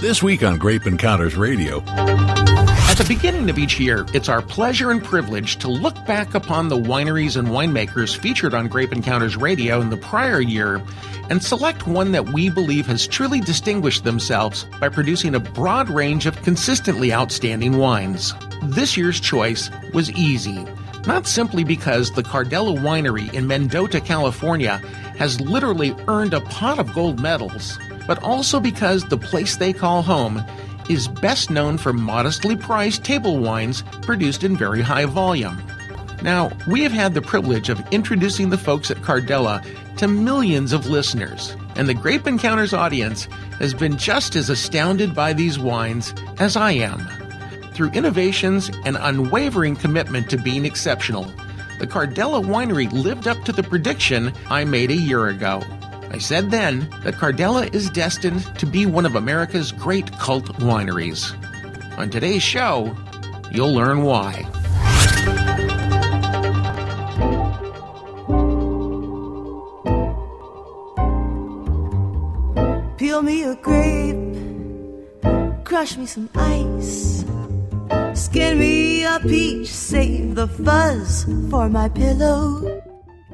This week on Grape Encounters Radio. At the beginning of each year, it's our pleasure and privilege to look back upon the wineries and winemakers featured on Grape Encounters Radio in the prior year and select one that we believe has truly distinguished themselves by producing a broad range of consistently outstanding wines. This year's choice was easy, not simply because the Cardella Winery in Mendota, California has literally earned a pot of gold medals but also because the place they call home is best known for modestly priced table wines produced in very high volume. Now, we have had the privilege of introducing the folks at Cardella to millions of listeners, and the Grape Encounters audience has been just as astounded by these wines as I am. Through innovations and unwavering commitment to being exceptional, the Cardella Winery lived up to the prediction I made a year ago. I said then that Cardella is destined to be one of America's great cult wineries. On today's show, you'll learn why. Peel me a grape, crush me some ice, skin me a peach, save the fuzz for my pillow.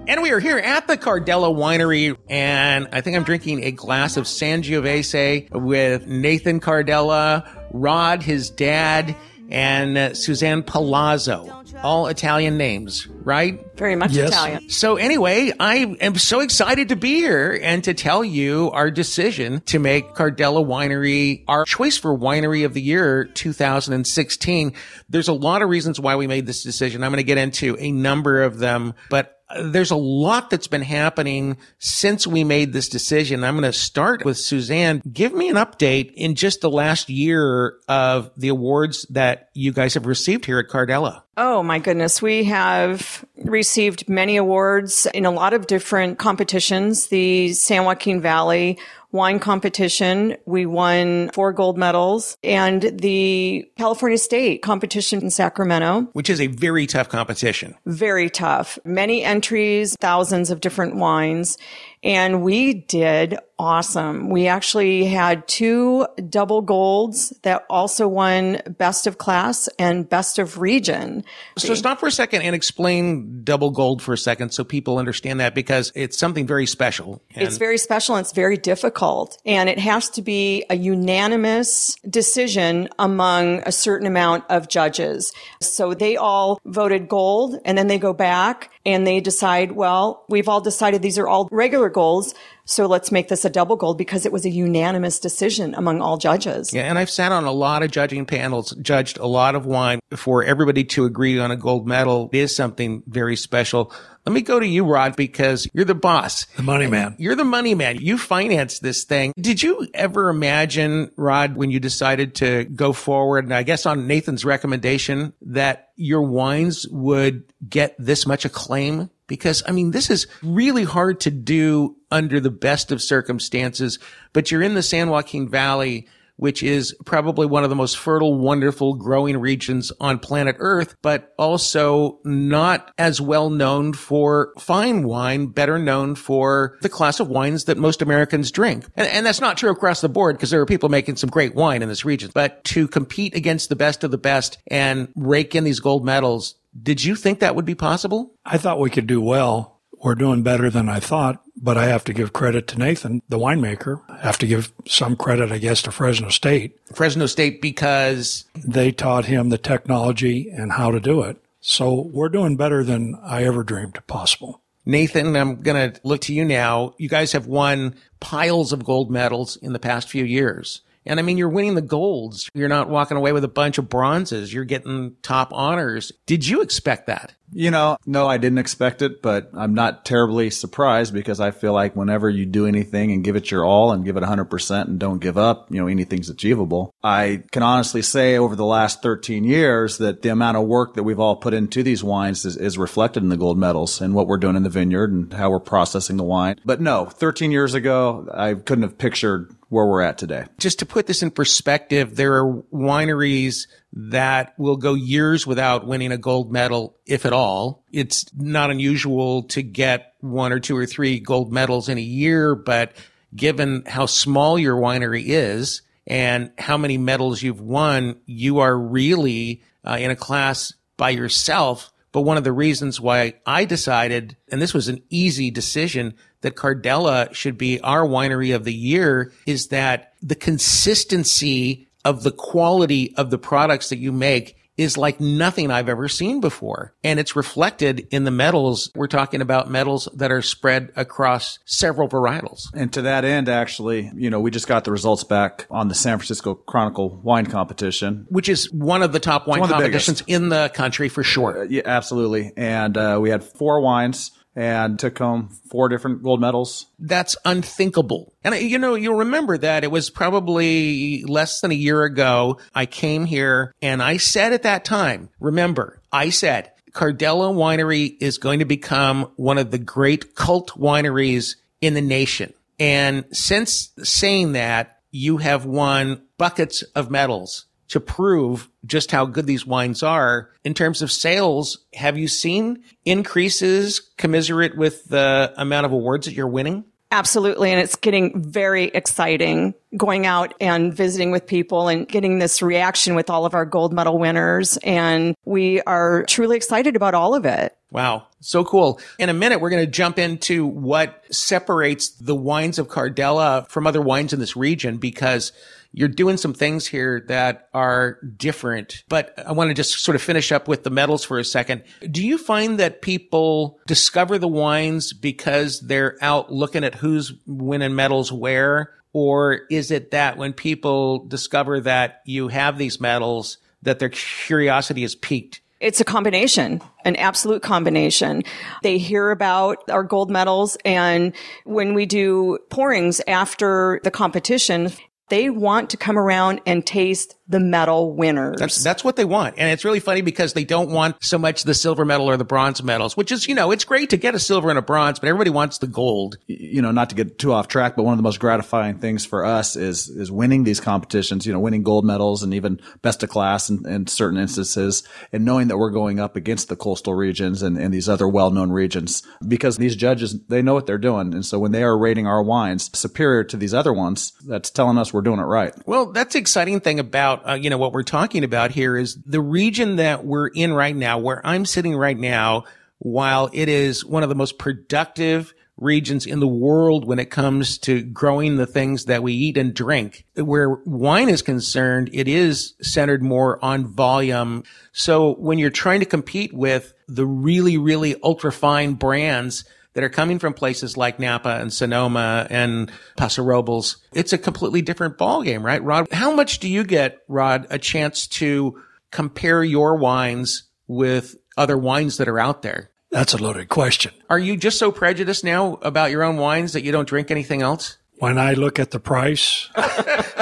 And we are here at the Cardella Winery, and I think I'm drinking a glass of Sangiovese with Nathan Cardella, Rod, his dad, and uh, Suzanne Palazzo. All Italian names, right? Very much Yes. Italian. So anyway, I am so excited to be here and to tell you our decision to make Cardella Winery our choice for winery of the year 2016. There's a lot of reasons why we made this decision. I'm going to get into a number of them, but there's a lot that's been happening since we made this decision. I'm going to start with Suzanne. Give me an update in just the last year of the awards that you guys have received here at Cardella. Oh my goodness. We have received many awards in a lot of different competitions. The San Joaquin Valley wine competition, we won four gold medals and the California State competition in Sacramento. Which is a very tough competition. Very tough. Many entries, thousands of different wines. And we did awesome. We actually had two double golds that also won best of class and best of region. So stop for a second and explain double gold for a second so people understand that because it's something very special. It's very special and it's very difficult. And it has to be a unanimous decision among a certain amount of judges. So they all voted gold and then they go back and they decide, well, we've all decided these are all regular golds. So let's make this a double gold because it was a unanimous decision among all judges. yeah, and I've sat on a lot of judging panels, judged a lot of wine. For everybody to agree on a gold medal is something very special. Let me go to you, Rod, because you're the boss. The money man. You're the money man. You financed this thing. Did you ever imagine, Rod, when you decided to go forward, and I guess on Nathan's recommendation, that your wines would get this much acclaim? Because, I mean, this is really hard to do under the best of circumstances, but you're in the San Joaquin Valley which is probably one of the most fertile, wonderful growing regions on planet Earth, but also not as well known for fine wine, better known for the class of wines that most Americans drink. And, and that's not true across the board because there are people making some great wine in this region, but to compete against the best of the best and rake in these gold medals, did you think that would be possible? I thought we could do well. We're doing better than I thought, but I have to give credit to Nathan, the winemaker. I have to give some credit, I guess, to Fresno State. Fresno State because They taught him the technology and how to do it. So we're doing better than I ever dreamed possible. Nathan, I'm going to look to you now. You guys have won piles of gold medals in the past few years. And I mean, you're winning the golds. You're not walking away with a bunch of bronzes. You're getting top honors. Did you expect that? You know, no, I didn't expect it, but I'm not terribly surprised because I feel like whenever you do anything and give it your all and give it 100% and don't give up, you know, anything's achievable. I can honestly say over the last 13 years that the amount of work that we've all put into these wines is, is reflected in the gold medals and what we're doing in the vineyard and how we're processing the wine. But no, 13 years ago, I couldn't have pictured where we're at today. Just to put this in perspective, there are wineries that will go years without winning a gold medal, if at all. It's not unusual to get one or two or three gold medals in a year, but given how small your winery is and how many medals you've won, you are really uh, in a class by yourself. But one of the reasons why I decided, and this was an easy decision, that Cardella should be our winery of the year is that the consistency of the quality of the products that you make is like nothing I've ever seen before. And it's reflected in the medals. We're talking about medals that are spread across several varietals. And to that end, actually, you know, we just got the results back on the San Francisco Chronicle wine competition. Which is one of the top wine of the competitions in the country for sure. Yeah, absolutely. And uh, we had four wines and took home four different gold medals. That's unthinkable. And uh, you know, you'll remember that it was probably less than a year ago. I came here and I said at that time, remember, I said, Cardella Winery is going to become one of the great cult wineries in the nation. And since saying that, you have won buckets of medals to prove just how good these wines are. In terms of sales, have you seen increases commiserate with the amount of awards that you're winning? Absolutely. And it's getting very exciting going out and visiting with people and getting this reaction with all of our gold medal winners. And we are truly excited about all of it. Wow. So cool. In a minute, we're going to jump into what separates the wines of Cardella from other wines in this region because you're doing some things here that are different. But I want to just sort of finish up with the medals for a second. Do you find that people discover the wines because they're out looking at who's winning medals where? Or is it that when people discover that you have these medals, that their curiosity is piqued? It's a combination, an absolute combination. They hear about our gold medals and when we do pourings after the competition, they want to come around and taste the medal winners. That's, that's what they want. And it's really funny because they don't want so much the silver medal or the bronze medals, which is, you know, it's great to get a silver and a bronze, but everybody wants the gold. You know, not to get too off track, but one of the most gratifying things for us is, is winning these competitions, you know, winning gold medals and even best of class in, in certain instances and knowing that we're going up against the coastal regions and, and these other well-known regions because these judges, they know what they're doing. And so when they are rating our wines superior to these other ones, that's telling us we're doing it right. Well, that's the exciting thing about, uh, you know, what we're talking about here is the region that we're in right now, where I'm sitting right now, while it is one of the most productive regions in the world when it comes to growing the things that we eat and drink. Where wine is concerned, it is centered more on volume. So when you're trying to compete with the really, really ultra fine brands, that are coming from places like Napa and Sonoma and Paso Robles, it's a completely different ballgame, right, Rod? How much do you get, Rod, a chance to compare your wines with other wines that are out there? That's a loaded question. Are you just so prejudiced now about your own wines that you don't drink anything else? When I look at the price,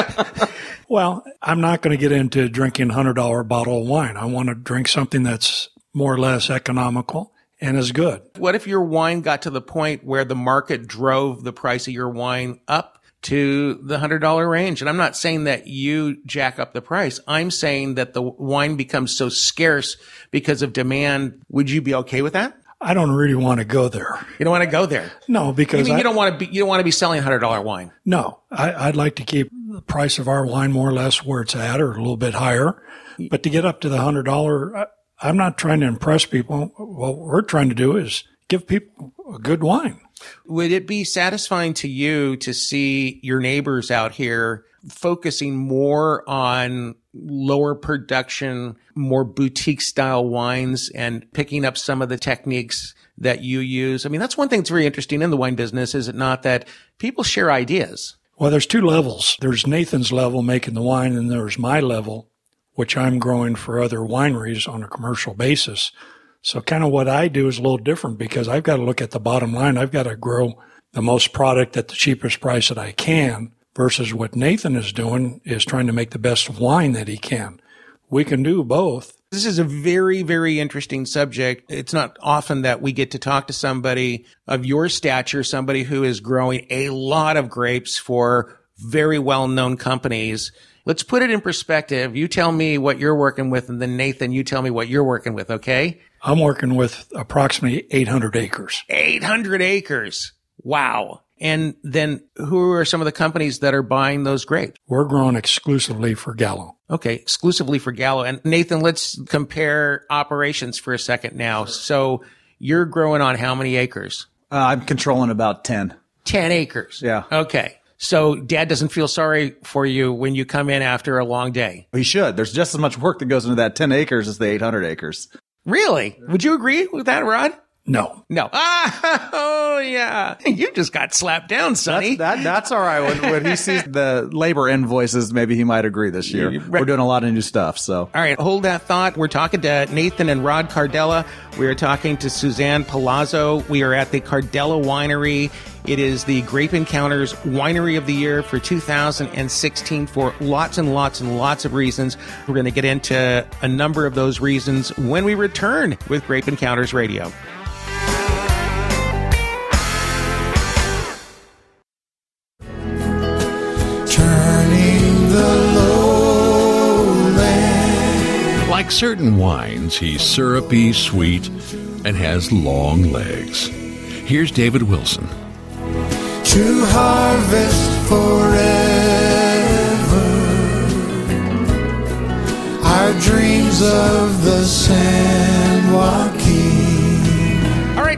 well, I'm not going to get into drinking $100 bottle of wine. I want to drink something that's more or less economical and is good. What if your wine got to the point where the market drove the price of your wine up to the $100 range? And I'm not saying that you jack up the price. I'm saying that the wine becomes so scarce because of demand. Would you be okay with that? I don't really want to go there. You don't want to go there. No, because you, mean I, you don't want to be you don't want to be selling hundred dollar wine. No, I, would like to keep the price of our wine more or less where it's at, or a little bit higher. But to get up to the hundred dollar, I'm not trying to impress people. What we're trying to do is give people a good wine. Would it be satisfying to you to see your neighbors out here focusing more on lower production, more boutique style wines and picking up some of the techniques that you use? I mean, that's one thing that's very interesting in the wine business, is it not that people share ideas? Well, there's two levels. There's Nathan's level making the wine and there's my level which I'm growing for other wineries on a commercial basis. So kind of what I do is a little different because I've got to look at the bottom line. I've got to grow the most product at the cheapest price that I can versus what Nathan is doing is trying to make the best wine that he can. We can do both. This is a very, very interesting subject. It's not often that we get to talk to somebody of your stature, somebody who is growing a lot of grapes for very well known companies Let's put it in perspective. You tell me what you're working with, and then Nathan, you tell me what you're working with, okay? I'm working with approximately 800 acres. 800 acres. Wow. And then who are some of the companies that are buying those grapes? We're growing exclusively for Gallo. Okay, exclusively for Gallo. And Nathan, let's compare operations for a second now. So you're growing on how many acres? Uh, I'm controlling about 10. 10 acres. Yeah. Okay. So dad doesn't feel sorry for you when you come in after a long day. He should. There's just as much work that goes into that 10 acres as the 800 acres. Really? Would you agree with that, Rod? No. No. Ah, oh yeah. You just got slapped down, Sonny. That's, that, that's all right. When, when he sees the labor invoices, maybe he might agree this year. We're doing a lot of new stuff. So, All right, hold that thought. We're talking to Nathan and Rod Cardella. We are talking to Suzanne Palazzo. We are at the Cardella Winery. It is the Grape Encounters Winery of the Year for 2016 for lots and lots and lots of reasons. We're going to get into a number of those reasons when we return with Grape Encounters Radio. Like certain wines, he's syrupy, sweet, and has long legs. Here's David Wilson. to harvest forever our dreams of the San Joaquin.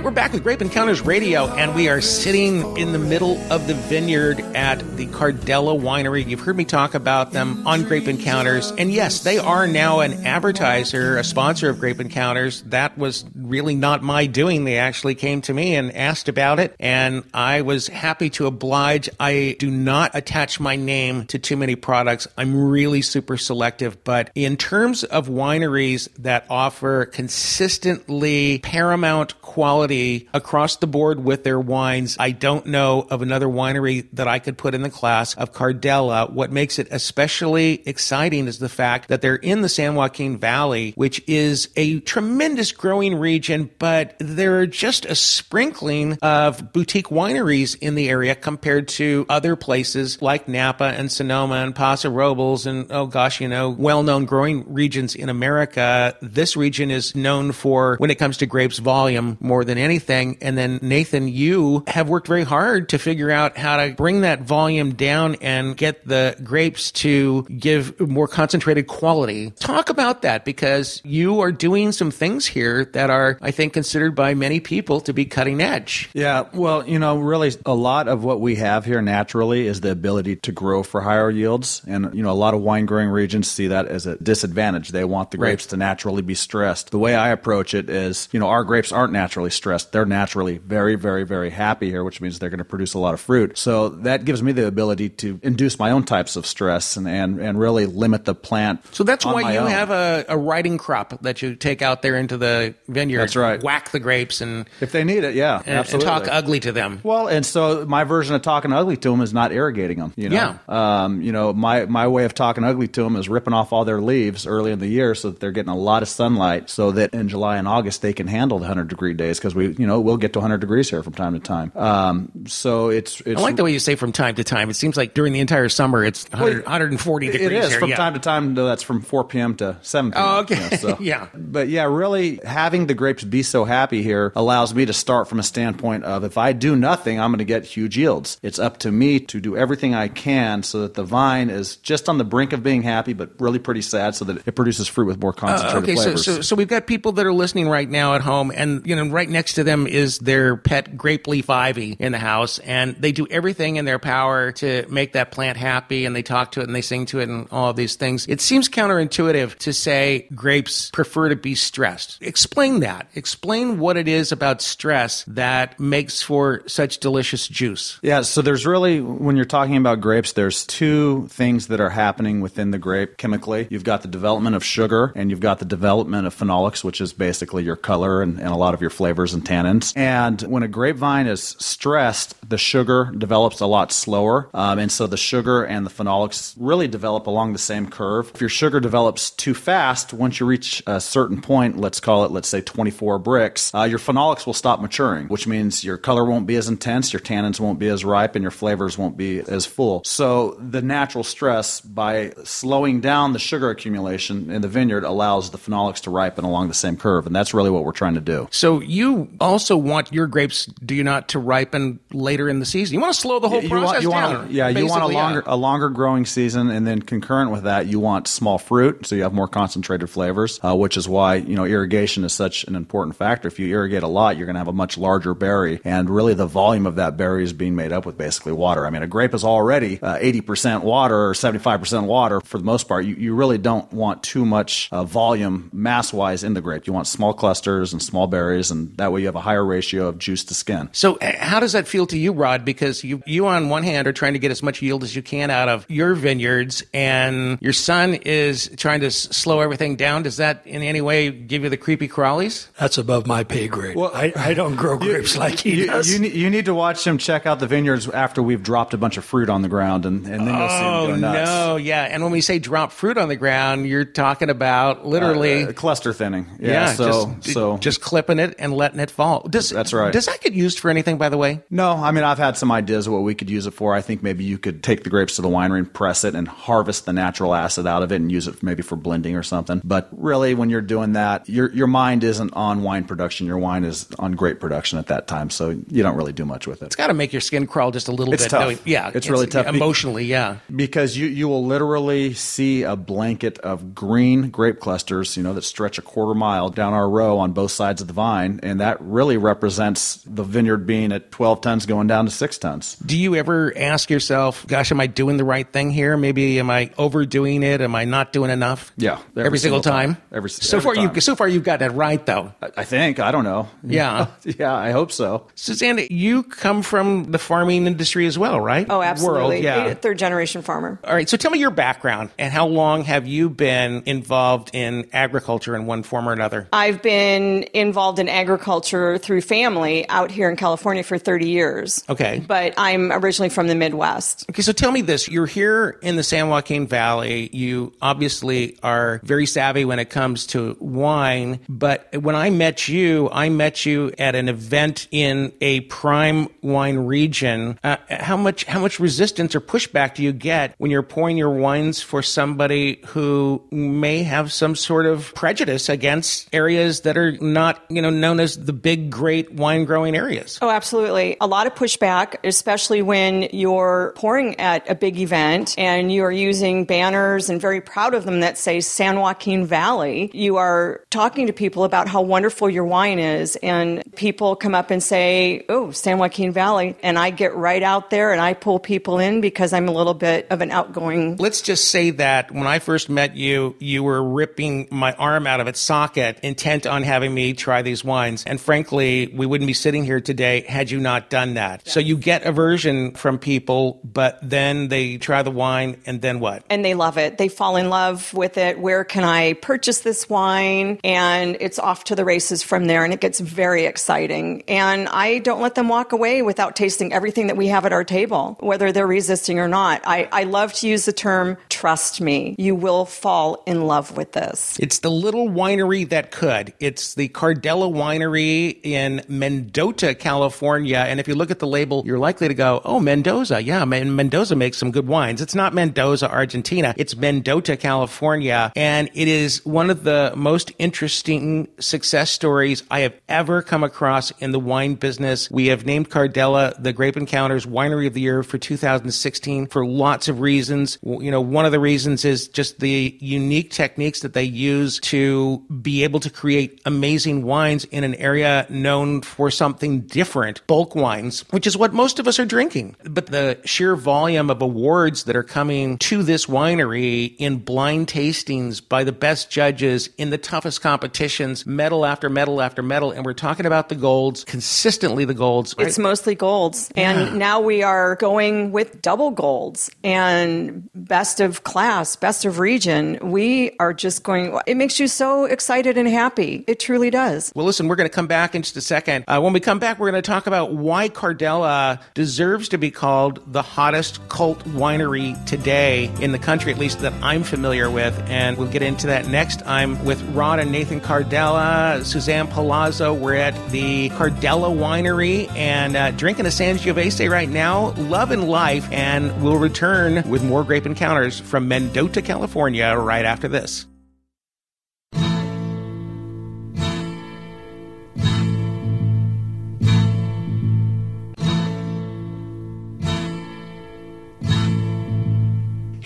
We're back with Grape Encounters Radio, and we are sitting in the middle of the vineyard at the Cardella Winery. You've heard me talk about them on Grape Encounters, and yes, they are now an advertiser, a sponsor of Grape Encounters. That was really not my doing. They actually came to me and asked about it, and I was happy to oblige. I do not attach my name to too many products. I'm really super selective, but in terms of wineries that offer consistently paramount quality across the board with their wines, I don't know of another winery that I could put in the class of Cardella. What makes it especially exciting is the fact that they're in the San Joaquin Valley, which is a tremendous growing region, but there are just a sprinkling of boutique wineries in the area compared to other places like Napa and Sonoma and Paso Robles and, oh gosh, you know, well known growing regions in America. This region is known for, when it comes to grapes volume, more than anything. And then, Nathan, you have worked very hard to figure out how to bring that volume down and get the grapes to give more concentrated quality. Talk about that because you are doing some things here that are, I think, considered by many people to be cutting edge. Yeah, well, you know, really a lot of what we have here naturally is the ability to grow for higher yields. And, you know, a lot of wine growing regions see that as a disadvantage. They want the Right. grapes to naturally be stressed. The way I approach it is, you know, our grapes aren't naturally stressed. They're naturally very, very, very happy here, which means they're going to produce a lot of fruit. So that gives me the ability to induce my own types of stress and, and, and really limit the plant. So that's why you own. have a, a riding crop that you take out there into the vineyard. That's right. Whack the grapes and, If they need it, yeah, and, and absolutely. talk ugly to them. Well, and so my version of talking ugly to them is not irrigating them. You know, Yeah. Um, you know, my my way of talking ugly to them is ripping off all their leaves early in the year so that they're getting a lot of sunlight, so that in July and August they can handle the hundred degree days because we, you know, we'll get to 100 degrees here from time to time. Um, so it's it's I like the way you say from time to time. It seems like during the entire summer it's 100, 140 degrees It is here. from yeah. time to time. Though that's from 4 p.m. to 7 p.m. Oh, okay. you know, so. Yeah. But yeah, really having the grapes be so happy here allows me to start from a standpoint of if I do nothing, I'm going to get huge yields. It's up to me to do everything I can so that the vine is just on the brink of being happy, but really pretty sad, so that it produces fruit with more Uh, concentrated okay, so, so so we've got people that are listening right now at home, and you know, right next to them is their pet grape leaf ivy in the house, and they do everything in their power to make that plant happy, and they talk to it and they sing to it and all of these things. It seems counterintuitive to say grapes prefer to be stressed. Explain that. Explain what it is about stress that makes for such delicious juice. Yeah, so there's really, when you're talking about grapes, there's two things that are happening within the grape chemically. You've got the development of sugar and you've got the development of phenolics, which is basically your color and, and a lot of your flavors and tannins. And when a grapevine is stressed, the sugar develops a lot slower. Um, and so the sugar and the phenolics really develop along the same curve. If your sugar develops too fast, once you reach a certain point, let's call it, let's say 24 Brix, uh, your phenolics will stop maturing, which means your color won't be as intense, your tannins won't be as ripe, and your flavors won't be as full. So the natural stress by slowing down the sugar accumulation in the vineyard allows the phenolics to ripen along the same curve. And that's really what we're trying to do. So you also also want your grapes, do you not, to ripen later in the season? You want to slow the whole you process want, you down. Want, yeah, you want a longer yeah. a longer growing season, and then concurrent with that, you want small fruit, so you have more concentrated flavors. Uh, which is why you know irrigation is such an important factor. If you irrigate a lot, you're going to have a much larger berry, and really the volume of that berry is being made up with basically water. I mean, a grape is already uh, eighty percent water or seventy five percent water for the most part. You, you really don't want too much uh, volume mass wise in the grape. You want small clusters and small berries, and that way you have a higher ratio of juice to skin. So, uh, how does that feel to you, Rod? Because you, you on one hand are trying to get as much yield as you can out of your vineyards, and your son is trying to s- slow everything down. Does that in any way give you the creepy crawlies? That's above my pay grade. Well, I, I don't grow grapes like he You, does. you, you need to watch him check out the vineyards after we've dropped a bunch of fruit on the ground, and, and then you'll see him Oh go nuts. no, yeah. And when we say drop fruit on the ground, you're talking about literally. Uh, cluster thinning. Yeah. yeah, so just, so just clipping it and letting it fall. Does, That's right. Does that get used for anything, by the way? no, I mean I've had some ideas of what we could use it for. I think maybe you could take the grapes to the winery and press it and harvest the natural acid out of it and use it maybe for blending or something. But really, when you're doing that, your your mind isn't on wine production. Your wine is on grape production at that time. So you don't really do much with it. It's got to make your skin crawl just a little It's bit. tough. knowing- yeah, It's really tough. Emotionally, yeah. because you, you will literally see a blanket of green grape clusters, you know, that stretch a quarter mile down our row on both sides of the vine, and that really represents the vineyard being at 12 tons going down to six tons. Do you ever ask yourself, "Gosh, am I doing the right thing here? Maybe am I overdoing it? Am I not doing enough?" Yeah, every, every single, single time. time. Every- so every far, you time. so far you've gotten it right, though. I, I think I don't know. Yeah. yeah, I hope so. Susanna, you come from the farming industry as well, right? Oh, absolutely. World, yeah. Third generation farmer. All right, so tell me your background and how long have you been involved in agriculture in one form or another? I've been involved in agriculture through family out here in California for 30 years. Okay. But I'm originally from the Midwest. Okay, so tell me this. You're here in the San Joaquin Valley. You obviously are very savvy when it comes to wine, but when I met you, I met you at an event in a prime wine region. Uh, how much how much resistance or pushback do you get when you're pouring your wines for somebody who may have some sort of prejudice against areas that are not, you know, known as the big great wine growing areas? Oh, absolutely. A lot of pushback, especially when you're pouring at a big event and you're using banners and very proud of them that say San Joaquin Valley. You are talking to people about how wonderful your wine is, and people come up and say, Oh, San Joaquin Valley. And I get right out there and I pull people in because I'm a little bit of an outgoing. Let's just say that when I first met you, you were ripping my arm out of its socket, intent on having me try these wines. And frankly, we wouldn't be sitting here today had you not done that. So you get aversion from people, but then they try the wine, and then what? and they love it. They fall in love with it. Where can I purchase this wine? And it's off to the races from there, and it gets very exciting. And I don't let them walk away without tasting everything that we have at our table, whether they're resisting or not. I, I love to use the term trust me. You will fall in love with this. It's the little winery that could. It's the Cardella Winery in Mendota, California. And if you look at the label, you're likely to go, oh, Mendoza. Yeah, Men- Mendoza makes some good wines. It's not Mendoza, Argentina. It's Mendota, California. And it is one of the most interesting success stories I have ever come across in the wine business. We have named Cardella the Grape Encounters Winery of the Year for 2016 for lots of reasons. You know, one of the reasons is just the unique techniques that they use to be able to create amazing wines in an area known for something different, bulk wines, which is what most of us are drinking. But the sheer volume of awards that are coming to this winery in blind tastings by the best judges in the toughest competitions, medal after medal after medal, and we're talking about the golds, consistently the golds. right? It's mostly golds. And now we are going with double golds and best of class, best of region. We are just going, it makes you so excited and happy. It truly does. Well, listen, we're going to come back in just a second. Uh, when we come back, we're going to talk about why Cardella deserves to be called the hottest cult winery today in the country, at least that I'm familiar with. And we'll get into that next. I'm with Rod and Nathan Cardella, Suzanne Palazzo. We're at the Cardella Winery and uh, drinking a Sangiovese right now. Love and life. And we'll return with more grape encounters from Mendota, California, right after this.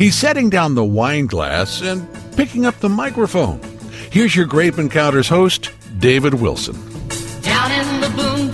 He's setting down the wine glass and picking up the microphone. Here's your Grape Encounters host, David Wilson. Down in the boondocks.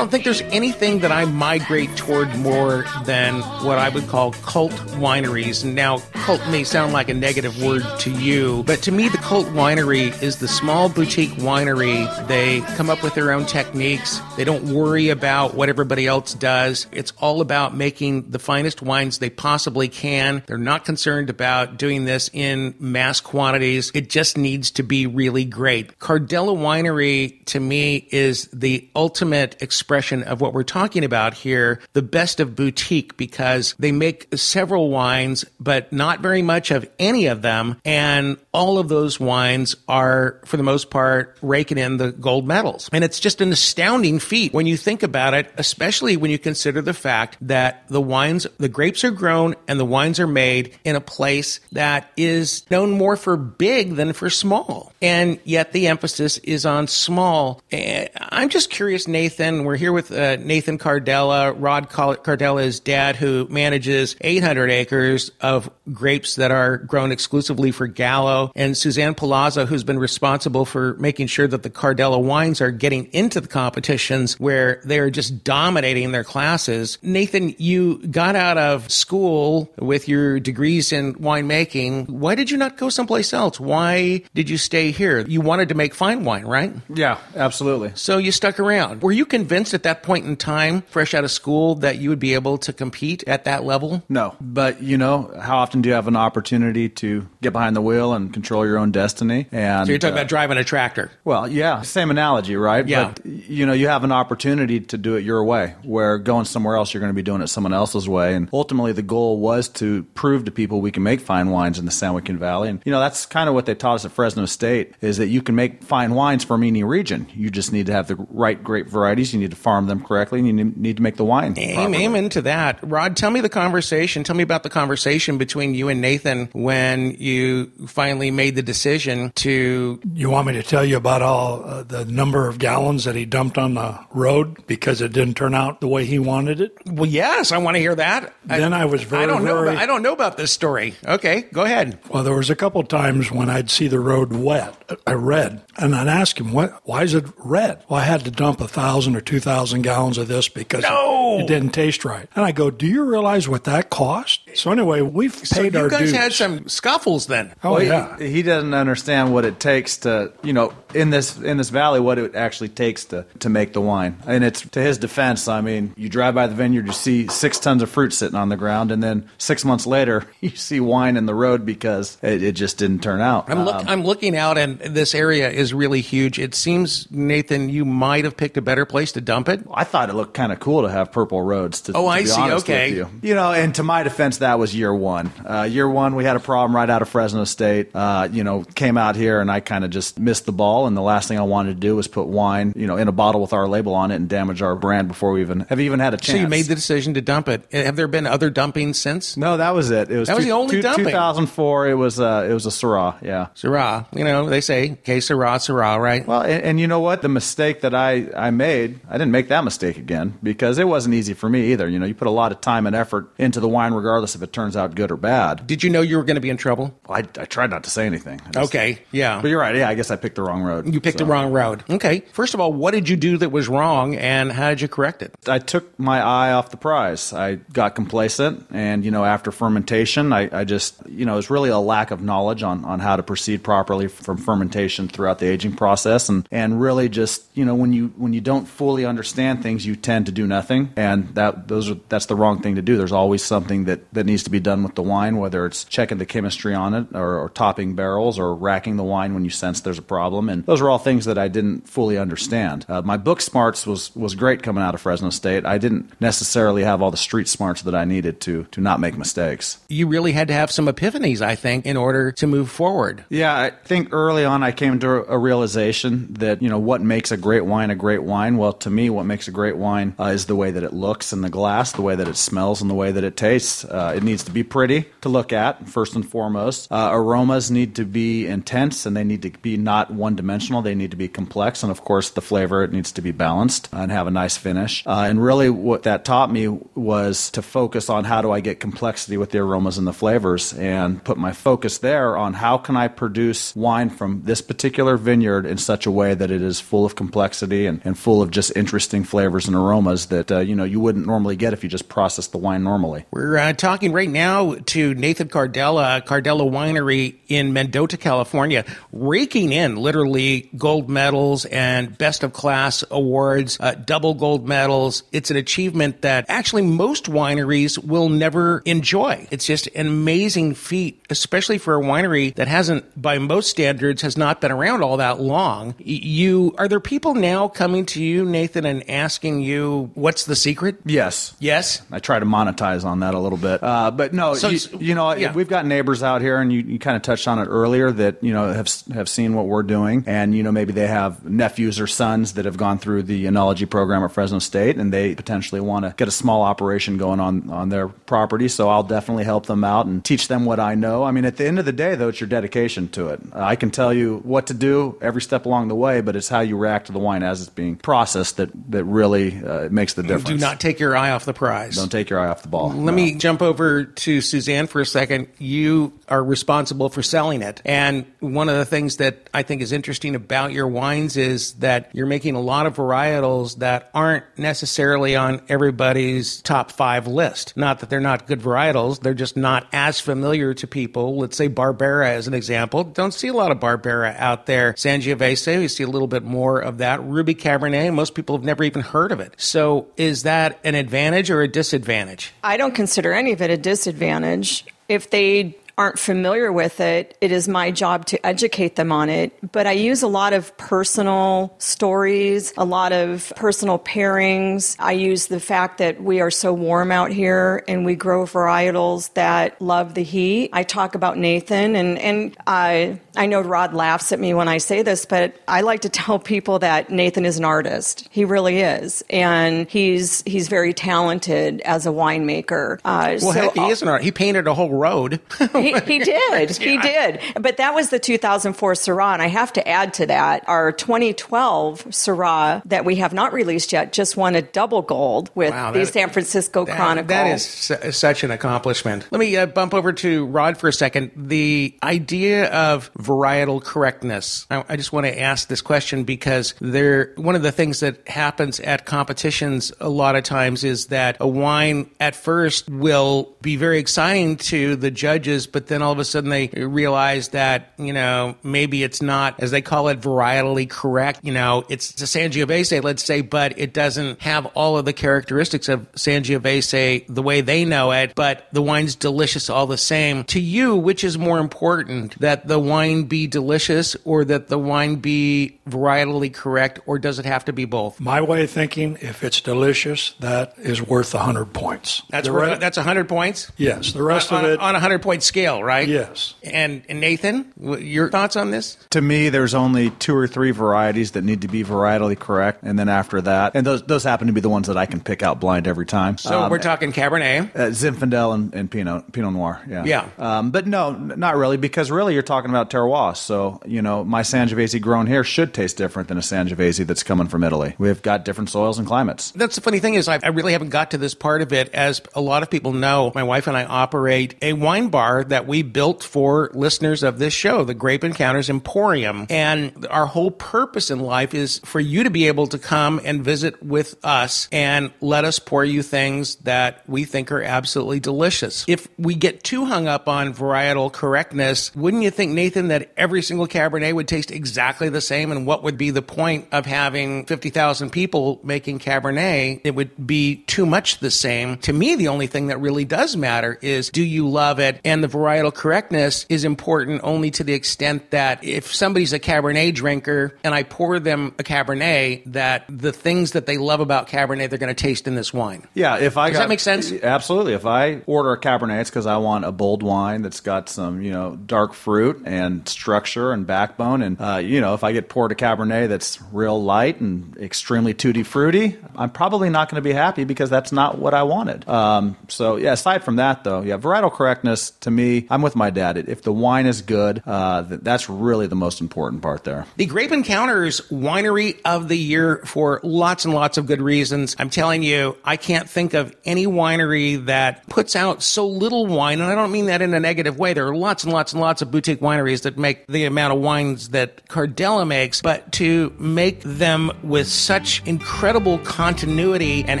Don't think there's anything that I migrate toward more than what I would call cult wineries. Now, cult may sound like a negative word to you, but to me, the cult winery is the small boutique winery. They come up with their own techniques. They don't worry about what everybody else does. It's all about making the finest wines they possibly can. They're not concerned about doing this in mass quantities. It just needs to be really great. Cardella Winery, to me, is the ultimate expression of what we're talking about here, the best of boutique, because they make several wines, but not very much of any of them. And all of those wines are, for the most part, raking in the gold medals. And it's just an astounding feat when you think about it, especially when you consider the fact that the wines, the grapes are grown and the wines are made in a place that is known more for big than for small. And yet the emphasis is on small. Eh, I'm just curious, Nathan, we're here with uh, Nathan Cardella, Rod Cardella's dad, who manages 800 acres of grapes that are grown exclusively for Gallo, and Suzanne Palazzo, who's been responsible for making sure that the Cardella wines are getting into the competitions where they're just dominating their classes. Nathan, you got out of school with your degrees in winemaking. Why did you not go someplace else? Why did you stay here? You wanted to make fine wine, right? Yeah, absolutely. So you stuck around. Were you convinced at that point in time, fresh out of school, that you would be able to compete at that level? No, but you know, how often do you have an opportunity to get behind the wheel and control your own destiny? And So you're talking uh, about driving a tractor. Well, yeah, same analogy, right? Yeah. But you know, you have an opportunity to do it your way, where going somewhere else, you're going to be doing it someone else's way. And ultimately, the goal was to prove to people we can make fine wines in the San Joaquin Valley. And you know, that's kind of what they taught us at Fresno State is that you can make fine wines from any region. You just need to have the right grape varieties. You need to farm them correctly, and you need- need to make the wine. Aim, properly. amen to that. Rod, tell me the conversation. Tell me about the conversation between you and Nathan when you finally made the decision to. You want me to tell you about all uh, the number of gallons that he dumped on the road because it didn't turn out the way he wanted it? Well, yes, I want to hear that. Then I was very, I don't know. very- About, I don't know about this story. Okay, go ahead. Well, there was a couple times when I'd see the road wet, uh, red, and I'd ask him, "What? Why is it red?" Well, I had to dump a thousand or two thousand gallons of this because No! it, it didn't taste right. And I go, "Do you realize what that cost?" So anyway, we've paid So paid you our guys dues. had some scuffles then. oh Well, he- yeah. he, doesn't understand what it takes to, you know, in this in this valley, what it actually takes to to make the wine. And it's to his defense. I mean, you drive by the vineyard, you see six tons of fruit sitting on the ground, and then six months later, you see wine in the road because it, it just didn't turn out. I'm, look, Um, I'm looking out, and this area is really huge. It seems, Nathan, you might have picked a better place to dump it. I thought it looked kind of cool to have purple roads. To, Oh, to I see. Okay. you. you know, and to my defense, that was year one. Uh, year one, we had a problem right out of Fresno State. Uh, you know, came out here and I kind of just missed the ball. And the last thing I wanted to do was put wine, you know, in a bottle with our label on it and damage our brand before we even have even had a chance. So you made the decision to dump it. Have there been other dumpings since? No, that was it. It was That was two- the only two- dumping. 2004. It was uh, it was a Syrah. Yeah. Syrah. You know, they say, okay, Syrah, Syrah, right? Well, and, and you know what? The mistake that I, I made, I didn't make that mistake again because it wasn't easy for me either. You know, you put a lot of time and effort into the wine, regardless if it turns out good or bad. Did you know you were going to be in trouble? I, I tried not to say anything. Just- Okay, yeah. But you're right. Yeah, I guess I picked the wrong road. You picked So. the wrong road. Okay. First of all, what did you do that was wrong and how did you correct it? I took my eye off the prize. I got complacent, and you know, after fermentation, I, I just, you know, it was really a lack of knowledge on, on how to proceed properly from fermentation throughout the aging process, and and really just, you know, when you when you don't fully understand things, you tend to do nothing, and that those are that's the wrong thing to do. There's always something that that needs to be done with the wine, whether it's checking the chemistry on it, or, or topping barrels, or racking the wine when you sense there's a problem, and those are all things that I didn't fully understand. Uh, my book smarts was was great coming out of Fresno State. I didn't necessarily have all the street smarts that I needed to to not make mistakes. You really had to have some epiphanies, I think, in order to move forward. Yeah, I think early on I came to a realization that, you know, what makes a great wine a great wine? Well, to me, what makes a great wine uh, is the way that it looks in the glass, the way that it smells, and the way that it tastes. Uh, it needs to be pretty to look at, first and foremost. Uh, aromas need to be intense and they need to be not one dimensional. They need to be complex. And of course, the flavor, it needs to be balanced and have a nice finish. Uh, and really, what that taught me was to focus on how do I get complexity with the aromas and the flavors and put my focus there on how can I produce wine from this particular vineyard in such a way that it is full of complexity and, and full of just interesting flavors and aromas that, uh, you know, you wouldn't normally get if you just process the wine normally. We're uh, talking right now to Nathan Cardella, Cardella Winery in Mendota, California, raking in literally gold medals and best of class awards, uh, double gold medals. It's an achievement that actually most wineries will never enjoy. It's just an amazing feat, especially for a winery that hasn't, by most standards, has not been around all that long. You are there people now coming to you, Nathan, and asking you what's the secret? Yes. Yes. I try to monetize on that a little bit. Uh, but no, So you, you know, yeah. we've got neighbors out here, and you, you kind of touched on it earlier that you know have have seen what we're doing, and you know maybe they have nephews or sons that have gone through the enology program at Fresno State, and they potentially want to get a small operation going on on their property. So I'll definitely help them out and teach them what I know. I mean, at the end of the day, though, it's your dedication to it. Uh, I can tell you what to do every step along the way, but it's how you react to the wine as it's being processed that that really uh, makes the difference. Do not take your eye off the prize. Don't take your eye off the ball. Let me jump over to Suzanne for a second. You are responsible for selling it. And one of the things that I think is interesting about your wines is that you're making a lot of varietals that aren't necessarily on everybody's top five list. Not that they're not good varietals, they're just not as familiar to people. Let's say Barbera as an example. Don't see a lot of Barbera out there. Sangiovese, we see a little bit more of that. Ruby Cabernet, most people have never even heard of it. So is that an advantage or a disadvantage? I don't consider any of it a disadvantage. If they aren't familiar with it, it is my job to educate them on it. But I use a lot of personal stories, a lot of personal pairings. I use the fact that we are so warm out here and we grow varietals that love the heat. I talk about Nathan and, and I, I know Rod laughs at me when I say this, but I like to tell people that Nathan is an artist. He really is. And he's, he's very talented as a winemaker. Uh, Well, so heck, he is an artist. He painted a whole road. he, he did. He did. But that was the 2004 Syrah. And I have to add to that, our 2012 Syrah that we have not released yet just won a double gold with Wow, the that- San Francisco That- Chronicle. that is su- such an accomplishment. Let me uh, bump over to Rod for a second. The idea of varietal correctness. I, I just want to ask this question because there, one of the things that happens at competitions a lot of times is that a wine at first will be very exciting to the judges, but then all of a sudden they realize that, you know, maybe it's not, as they call it, varietally correct. You know, it's a Sangiovese, let's say, but it doesn't have all of the characteristics of Sangiovese the way they know it, but the wine's delicious all the same. To you, which is more important, that the wine be delicious or that the wine be varietally correct, or does it have to be both? My way of thinking, if it's delicious, that is worth 100 points. That's The where, re- that's 100 points? yes, the rest on, of it, on a 100 point scale, right? yes. And, and Nathan, your thoughts on this? To me, there's only two or three varieties that need to be varietally correct, and then after that, and those those happen to be the ones that I can pick out blind every time. So Um, we're talking Cabernet. uh, Zinfandel and, and Pinot Pinot Noir. Yeah. Yeah. Um, but no, not really, because really you're talking about terroir. So you know, my Sangiovese grown here should taste different than a Sangiovese that's coming from Italy. We've got different soils and climates. That's the funny thing is I, I really haven't got to this part of it. As a lot of people know, my wife and I operate a wine bar that we built for listeners of this show, the Grape Encounters Emporium. And our whole purpose in life is for you to be able to come and visit with us and let us pour you things that we think are absolutely delicious. If we get too hung up on varietal correctness, wouldn't you think, Nathan, that every single Cabernet would taste exactly the same? And what would be the point of having 50,000 people making Cabernet? It would be too much the same. To me, the only thing that really does matter is do you love it? And the varietal correctness is important only to the extent that if somebody's a Cabernet drinker and I pour them a Cabernet, that the things that they love about Cabernet, they're going to taste in this wine. Yeah, if I Does got, that make sense? Absolutely. If I order a Cabernet, it's because I want a bold wine that's got some, you know, dark fruit and structure and backbone. And uh, you know, if I get poured Cabernet that's real light and extremely tutti fruity, I'm probably not going to be happy because that's not what I wanted. Um, so yeah, aside from that though, yeah, varietal correctness to me, I'm with my dad. If the wine is good, uh, that's really the most important part there. The Grape Encounters Winery of the Year for lots and lots of good reasons. I'm telling you, I can't think of any winery that puts out so little wine, and I don't mean that in a negative way. There are lots and lots and lots of boutique wineries that make the amount of wines that Cardella makes, but to make them with such incredible continuity and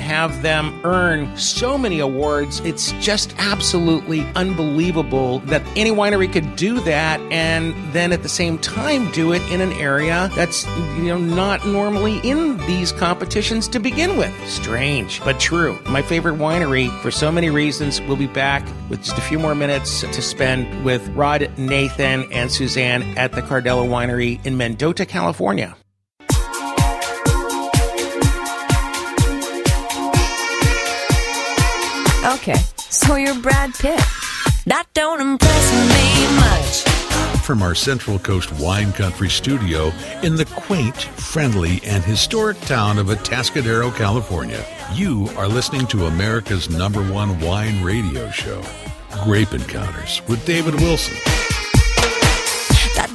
have them earn so many awards, it's just absolutely unbelievable that any winery could do that and then at the same time do it in an area that's you know not normally in these competitions to begin with. Strange, but true. My favorite winery for so many reasons. We'll be back with just a few more minutes to spend with Rod, Nathan, and Suzanne at the Cardella Winery in Mendota, California. Okay, so you're Brad Pitt. That don't impress me much. From our Central Coast Wine Country studio in the quaint, friendly, and historic town of Atascadero, California, you are listening to America's number one wine radio show, Grape Encounters with David Wilson.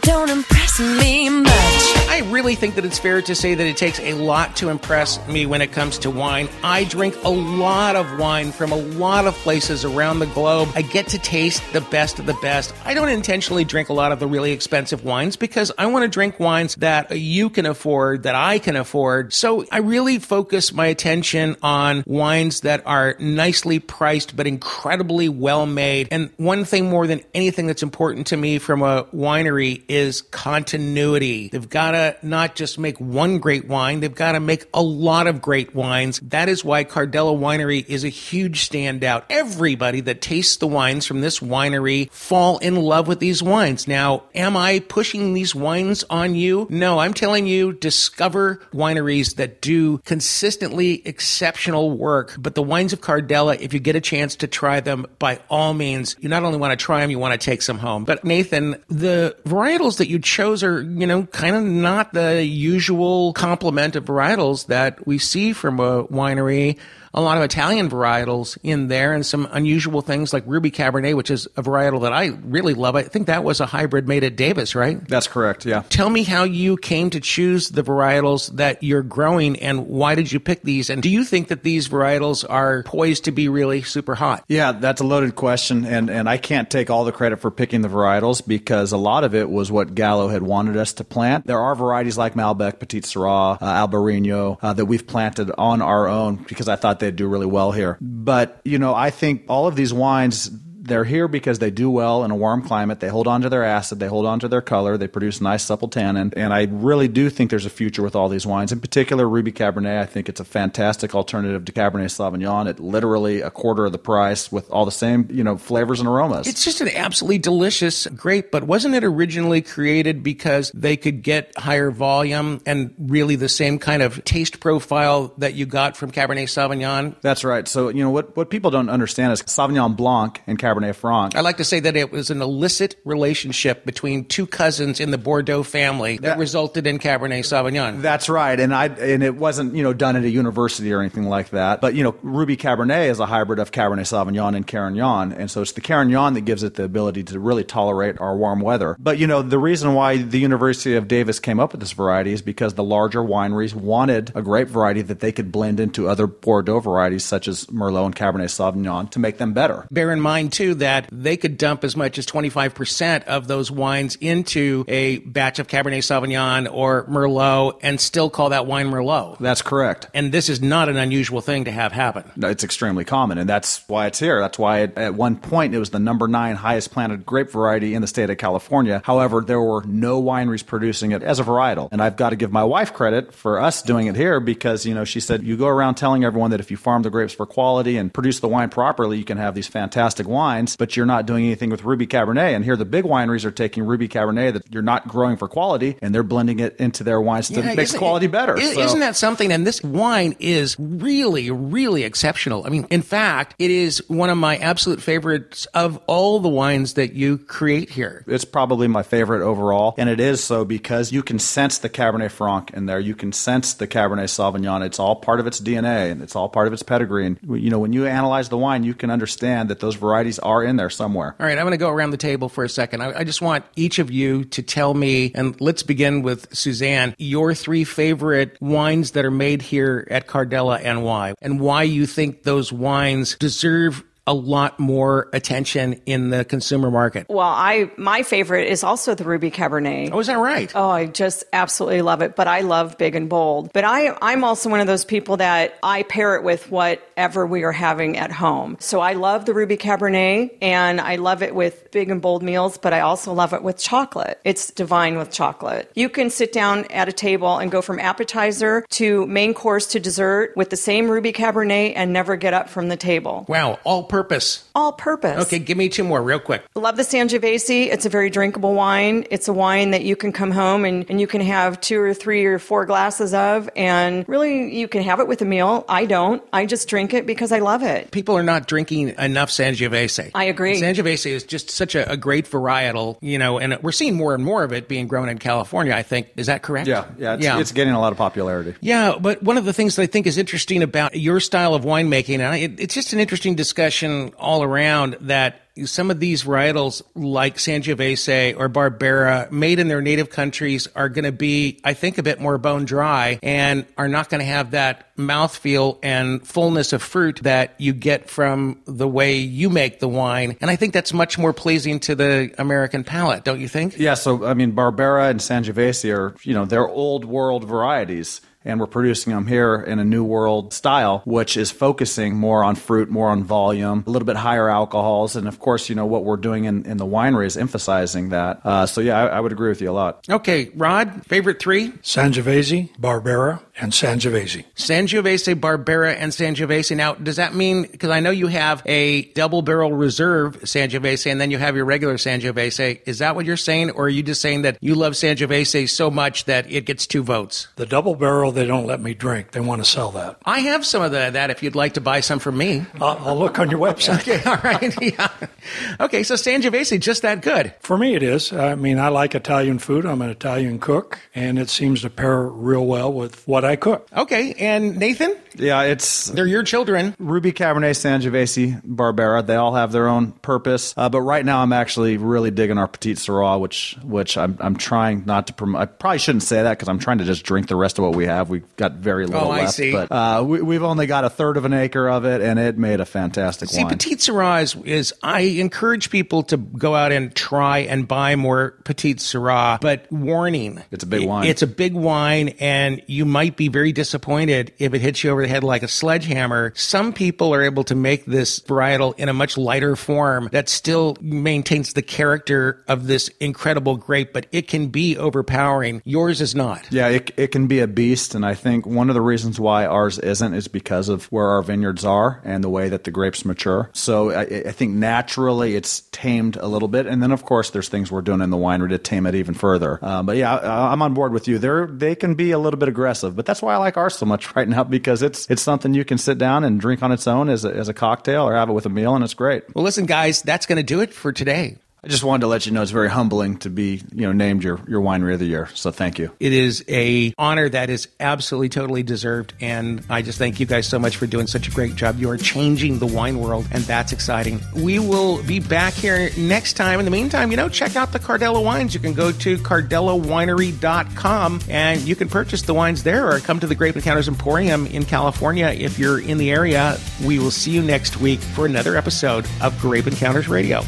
Don't impress me much. I really think that it's fair to say that it takes a lot to impress me when it comes to wine. I drink a lot of wine from a lot of places around the globe. I get to taste the best of the best. I don't intentionally drink a lot of the really expensive wines because I want to drink wines that you can afford, that I can afford. So I really focus my attention on wines that are nicely priced but incredibly well made. And one thing more than anything that's important to me from a winery is continuity. They've got to not just make one great wine, they've got to make a lot of great wines. That is why Cardella Winery is a huge standout. Everybody that tastes the wines from this winery fall in love with these wines. Now, am I pushing these wines on you? No, I'm telling you, discover wineries that do consistently exceptional work. But the wines of Cardella, if you get a chance to try them, by all means, you not only want to try them, you want to take some home. But Nathan, the varietals that you chose are, you know, kind of not the usual complement of varietals that we see from a winery a lot of Italian varietals in there and some unusual things like Ruby Cabernet, which is a varietal that I really love. I think that was a hybrid made at Davis, right? That's correct, yeah. Tell me how you came to choose the varietals that you're growing and why did you pick these? And do you think that these varietals are poised to be really super hot? Yeah, that's a loaded question, and, and I can't take all the credit for picking the varietals because a lot of it was what Gallo had wanted us to plant. There are varieties like Malbec, Petit Syrah, uh, Albarino uh, that we've planted on our own because I thought they'd do really well here. But, you know, I think all of these wines they're here because they do well in a warm climate. They hold on to their acid, they hold on to their color, they produce nice supple tannin. And I really do think there's a future with all these wines. In particular, Ruby Cabernet, I think it's a fantastic alternative to Cabernet Sauvignon at literally a quarter of the price with all the same, you know, flavors and aromas. It's just an absolutely delicious grape, but wasn't it originally created because they could get higher volume and really the same kind of taste profile that you got from Cabernet Sauvignon? That's right. So, you know, what, what people don't understand is Sauvignon Blanc and Cabernet Cabernet Franc. I like to say that it was an illicit relationship between two cousins in the Bordeaux family that, that resulted in Cabernet Sauvignon. That's right, and I and it wasn't you know done at a university or anything like that. But you know, Ruby Cabernet is a hybrid of Cabernet Sauvignon and Carignan, and so it's the Carignan that gives it the ability to really tolerate our warm weather. But you know, the reason why the University of Davis came up with this variety is because the larger wineries wanted a grape variety that they could blend into other Bordeaux varieties such as Merlot and Cabernet Sauvignon to make them better. Bear in mind too that they could dump as much as 25% of those wines into a batch of Cabernet Sauvignon or Merlot and still call that wine Merlot. That's correct. And this is not an unusual thing to have happen. No, it's extremely common, and that's why it's here. That's why it, at one point it was the number nine highest planted grape variety in the state of California. However, there were no wineries producing it as a varietal. And I've got to give my wife credit for us doing it here because, you know, she said, you go around telling everyone that if you farm the grapes for quality and produce the wine properly, you can have these fantastic wines wines, but you're not doing anything with Ruby Cabernet. And here the big wineries are taking Ruby Cabernet that you're not growing for quality and they're blending it into their wines to Yeah, make isn't- quality better. is- So- Isn't that something? And this wine is really, really exceptional. I mean, in fact, it is one of my absolute favorites of all the wines that you create here. It's probably my favorite overall, and it is so because you can sense the Cabernet Franc in there. You can sense the Cabernet Sauvignon. It's all part of its DNA, and it's all part of its pedigree. And you know, when you analyze the wine, you can understand that those varieties are in there somewhere. All right, I'm going to go around the table for a second. I, I just want each of you to tell me, and let's begin with Suzanne, your three favorite wines that are made here at Cardella and why, and why you think those wines deserve a lot more attention in the consumer market. Well, I my favorite is also the Ruby Cabernet. Oh, is that right? Oh, I just absolutely love it. But I love big and bold. But I, I'm also one of those people that I pair it with whatever we are having at home. So I love the Ruby Cabernet and I love it with big and bold meals, but I also love it with chocolate. It's divine with chocolate. You can sit down at a table and go from appetizer to main course to dessert with the same Ruby Cabernet and never get up from the table. Wow, all purpose. All purpose. Okay, give me two more real quick. Love the Sangiovese. It's a very drinkable wine. It's a wine that you can come home and, and you can have two or three or four glasses of, and really you can have it with a meal. I don't. I just drink it because I love it. People are not drinking enough Sangiovese. I agree. Sangiovese is just such a, a great varietal, you know, and we're seeing more and more of it being grown in California, I think. Is that correct? Yeah, yeah, it's, yeah. it's getting a lot of popularity. Yeah, but one of the things that I think is interesting about your style of winemaking, and I, it, it's just an interesting discussion all around that some of these varietals like Sangiovese or Barbera made in their native countries are going to be, I think, a bit more bone dry and are not going to have that mouthfeel and fullness of fruit that you get from the way you make the wine. And I think that's much more pleasing to the American palate, don't you think? Yeah, so I mean, Barbera and Sangiovese are you know they're old world varieties. And we're producing them here in a new world style, which is focusing more on fruit, more on volume, a little bit higher alcohols. And of course, you know, what we're doing in, in the winery is emphasizing that. Uh, so, yeah, I, I would agree with you a lot. Okay, Rod, favorite three? Sangiovese, Barbera, and Sangiovese. Sangiovese, Barbera, and Sangiovese. Now, does that mean, because I know you have a double barrel reserve Sangiovese and then you have your regular Sangiovese. Is that what you're saying? Or are you just saying that you love Sangiovese so much that it gets two votes? The double barrel, they don't let me drink. They want to sell that. I have some of the, that if you'd like to buy some from me. I'll, I'll look on your website. Okay, all right. Yeah. Okay, so Sangiovese, just that good. For me, it is. I mean, I like Italian food. I'm an Italian cook, and it seems to pair real well with what I cook. Okay, and Nathan? Yeah, it's They're your children. Ruby Cabernet, Sangiovese, Barbera. They all have their own purpose. Uh, but right now, I'm actually really digging our Petite Syrah, which which I'm I'm trying not to promote. I probably shouldn't say that because I'm trying to just drink the rest of what we have. We've got very little Oh, I left, see. but uh, we, we've only got a third of an acre of it, and it made a fantastic See, wine. Petite Syrah is, is, I encourage people to go out and try and buy more Petite Syrah, but warning. It's a big it- wine. It's a big wine, and you might be very disappointed if it hits you over the head like a sledgehammer. Some people are able to make this varietal in a much lighter form that still maintains the character of this incredible grape, but it can be overpowering. Yours is not. Yeah, it, it can be a beast, and I think one of the reasons why ours isn't is because of where our vineyards are and the way that the grapes mature. So I, I think naturally it's tamed a little bit, and then of course there's things we're doing in the winery to tame it even further. Uh, but yeah, I, I'm on board with you. They're they can be a little bit aggressive, but that's why I like ours so much right now because it's it's something you can sit down and drink on its own as a, as a cocktail or have it with a meal, and it's great. Well, listen, guys, that's going to do it for today. I just wanted to let you know it's very humbling to be you know named your your winery of the year. So thank you. It is a honor that is absolutely totally deserved, and I just thank you guys so much for doing such a great job. You are changing the wine world, and that's exciting. We will be back here next time. In the meantime, you know, check out the Cardella wines. You can go to cardellawinery.com and you can purchase the wines there, or come to the Grape Encounters Emporium in California if you're in the area. We will see you next week for another episode of Grape Encounters Radio.